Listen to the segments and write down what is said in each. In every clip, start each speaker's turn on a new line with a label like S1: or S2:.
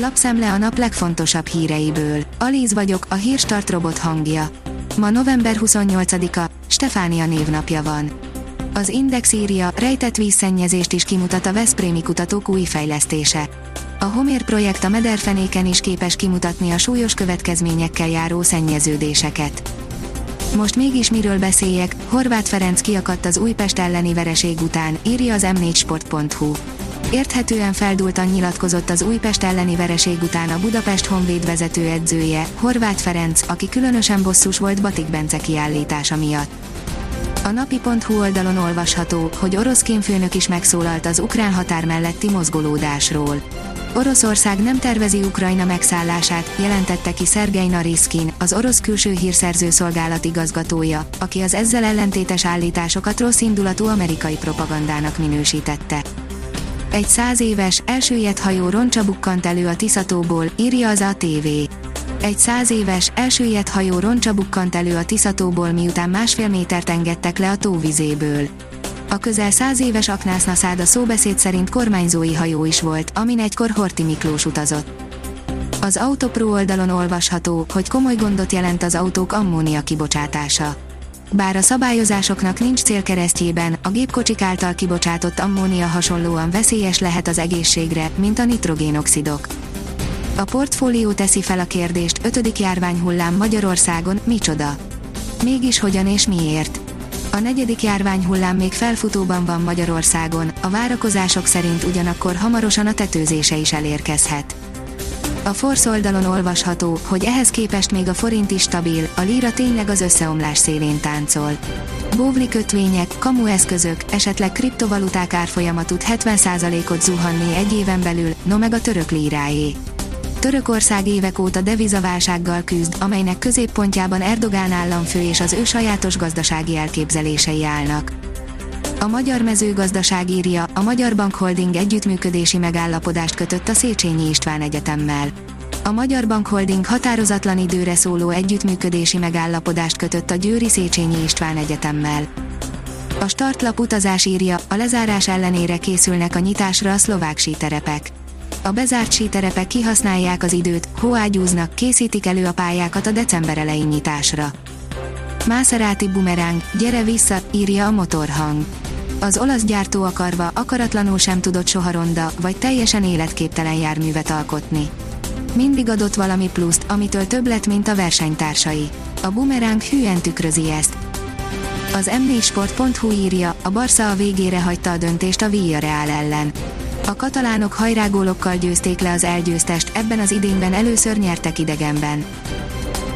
S1: Lapszemle a nap legfontosabb híreiből. Alíz vagyok, a hírstart robot hangja. Ma november 28-a, Stefánia névnapja van. Az Index írja, rejtett vízszennyezést is kimutat a Veszprémi kutatók új fejlesztése. A Homér projekt a mederfenéken is képes kimutatni a súlyos következményekkel járó szennyeződéseket. Most mégis miről beszéljek, Horváth Ferenc kiakadt az Újpest elleni vereség után, írja az m4sport.hu. Érthetően feldúltan nyilatkozott az Újpest elleni vereség után a Budapest Honvéd vezetőedzője, Horváth Ferenc, aki különösen bosszus volt Batik Bence kiállítása miatt. A napi.hu oldalon olvasható, hogy orosz kémfőnök is megszólalt az ukrán határ melletti mozgolódásról. Oroszország nem tervezi Ukrajna megszállását, jelentette ki Szergej Nariszkin, az orosz külső hírszerző szolgálat igazgatója, aki az ezzel ellentétes állításokat rossz indulatú amerikai propagandának minősítette. Egy száz éves, elsőjett hajó roncsa bukkant elő a Tiszatóból, írja az ATV. Egy száz éves, elsőjett hajó roncsa bukkant elő a Tiszatóból miután másfél métert engedtek le a tóvizéből. A közel száz éves Aknásznaszád a szóbeszéd szerint kormányzói hajó is volt, amin egykor Horti Miklós utazott. Az Autopro oldalon olvasható, hogy komoly gondot jelent az autók ammónia kibocsátása. Bár a szabályozásoknak nincs célkeresztjében, a gépkocsik által kibocsátott ammónia hasonlóan veszélyes lehet az egészségre, mint a nitrogénoxidok. A portfólió teszi fel a kérdést, ötödik járványhullám Magyarországon, micsoda? Mégis hogyan és miért? A negyedik járványhullám még felfutóban van Magyarországon, a várakozások szerint ugyanakkor hamarosan a tetőzése is elérkezhet. A Force oldalon olvasható, hogy ehhez képest még a forint is stabil, a lira tényleg az összeomlás szélén táncol. Bóvli kötvények, kamu eszközök, esetleg kriptovaluták árfolyama tud 70%-ot zuhanni egy éven belül, no meg a török líráé. Törökország évek óta devizaválsággal küzd, amelynek középpontjában Erdogán államfő és az ő sajátos gazdasági elképzelései állnak. A magyar mezőgazdaság írja, a Magyar Bank Holding együttműködési megállapodást kötött a Széchenyi István Egyetemmel. A Magyar Bank Holding határozatlan időre szóló együttműködési megállapodást kötött a Győri Széchenyi István Egyetemmel. A startlap utazás írja, a lezárás ellenére készülnek a nyitásra a szlovák síterepek. A bezárt síterepek kihasználják az időt, hóágyúznak, készítik elő a pályákat a december elején nyitásra. Maserati bumerang, gyere vissza, írja a motorhang. Az olasz gyártó akarva, akaratlanul sem tudott soha ronda, vagy teljesen életképtelen járművet alkotni. Mindig adott valami pluszt, amitől több lett, mint a versenytársai. A bumerang hűen tükrözi ezt. Az m4sport.hu írja, a Barca a végére hagyta a döntést a Villarreal ellen. A katalánok hajrágólokkal győzték le az elgyőztest, ebben az idényben először nyertek idegenben.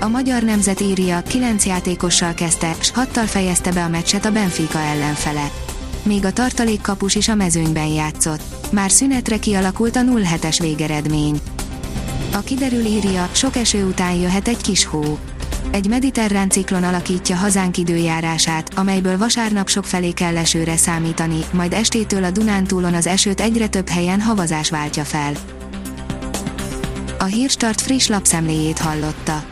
S1: A magyar nemzet írja, kilenc játékossal kezdte, s hattal fejezte be a meccset a Benfica ellenfele. Még a tartalékkapus is a mezőnyben játszott. Már szünetre kialakult a 0-7-es végeredmény. A kiderül írja, sok eső után jöhet egy kis hó. Egy mediterrán ciklon alakítja hazánk időjárását, amelyből vasárnap sok felé kell esőre számítani, majd estétől a Dunántúlon az esőt egyre több helyen havazás váltja fel. A Hírstart friss lapszemléjét hallotta.